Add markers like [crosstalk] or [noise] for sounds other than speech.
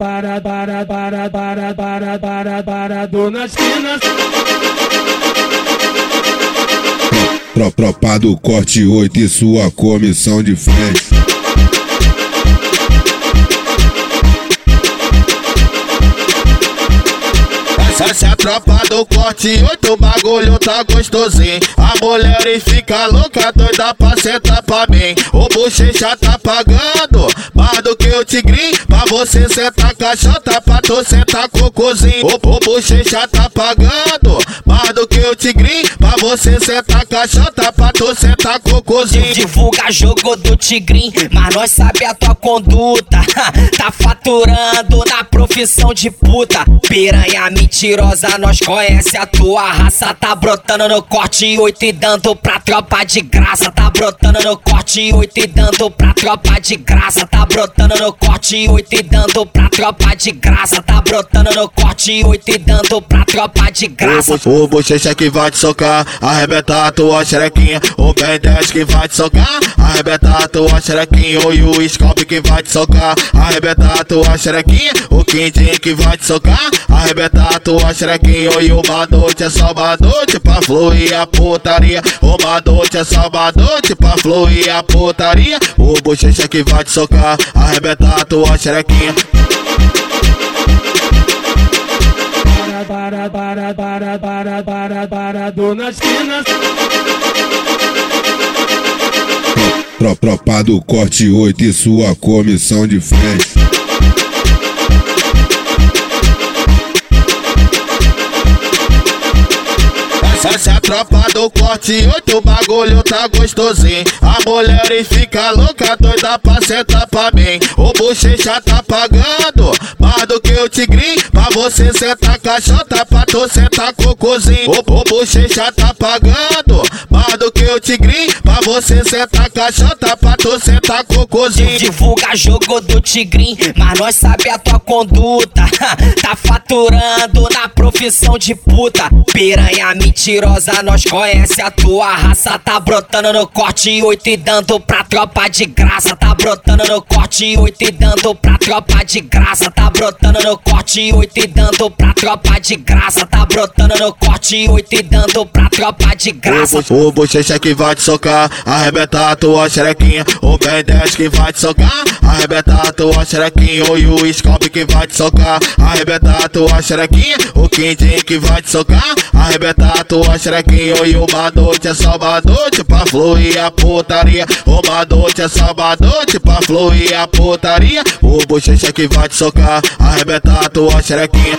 para, para, para, para, para, para, para, dona esquina. Tropa do corte 8 e sua comissão de frente. Tropa do corte, oito bagulho tá gostosinho. A mulher fica louca, doida pra sentar pra mim. O bochecha tá pagando mais do que o tigrinho. Pra você sentar caixota, pra tu sentar cocôzinho. O, bochecha tá pagando mais do que o tigrinho. Pra você sentar caixota, pra tu sentar cocôzinho. Divulga jogo do tigrinho, mas nós sabe a tua conduta. [laughs] tá faturando na profissão de puta. Piranha mentirosa, nós conhece a tua raça. Tá brotando no corte 8 e dando pra tropa de graça. Tá brotando no corte 8 e dando pra tropa de graça. Tá brotando no corte 8 e dando pra tropa de graça. Tá brotando no corte 8 e dando pra tropa de graça. O, o bochecha que vai te socar, arrebentar a tua xerequinha. O Ben 10 que vai te socar, arrebentar a tua xerequinha. O Yu Scalp que vai te socar, arrebentar a tua xerequinha. O Quintin que vai te socar, arrebentar a tua xerequinha. O Yu Badote é só badote pra fluir a putaria. O Badote é só badote pra fluir a putaria. O bochecha que vai te socar, arrebentar a tua xerequinha. para, para, para, para, para, para, dona esquina. Tropa do corte 8 e sua comissão de frente. Essa é a tropa do corte, oito bagulho tá gostosinho. A mulher fica louca, doida pra sentar pra mim. O bochecha tá pagando mais do que o tigrinho. Pra você sentar caixota, pra tu sentar cocôzinho. O, o bochecha tá pagando mais do que o tigrinho. Pra você sentar caixota, pra tu sentar cocôzinho. Divulga jogo do tigrinho, mas nós sabe a tua conduta. Tá faturando na profissão de puta. Piranha mentirosa, nós conhece a tua raça. Tá brotando no corte 8 e dando pra tropa de graça. Tá brotando no corte 8 e dando pra tropa de graça. Tá brotando no corte 8 e dando pra tropa de graça. Tá brotando no corte 8 e dando pra tropa de graça. O, o bochecha que vai te socar, arrebentar a tua xerequinha. O Ben 10 que vai te socar, arrebentar a tua xerequinha. O Yu Scalp que vai te socar, arrebentar a tua xerequinha. O Quintin que vai te socar, arrebentar a tua xerequinha. O Yu Badote é só badote pra fluir a putaria. O Badote é só badote pra fluir a putaria. O bochecha que vai te socar, arrebentar a tua xerequinha.